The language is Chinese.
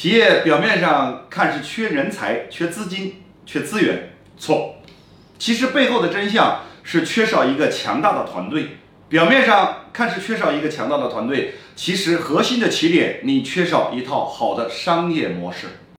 企业表面上看是缺人才缺资金缺资源错。其实背后的真相是缺少一个强大的团队。表面上看是缺少一个强大的团队其实核心的起点你缺少一套好的商业模式。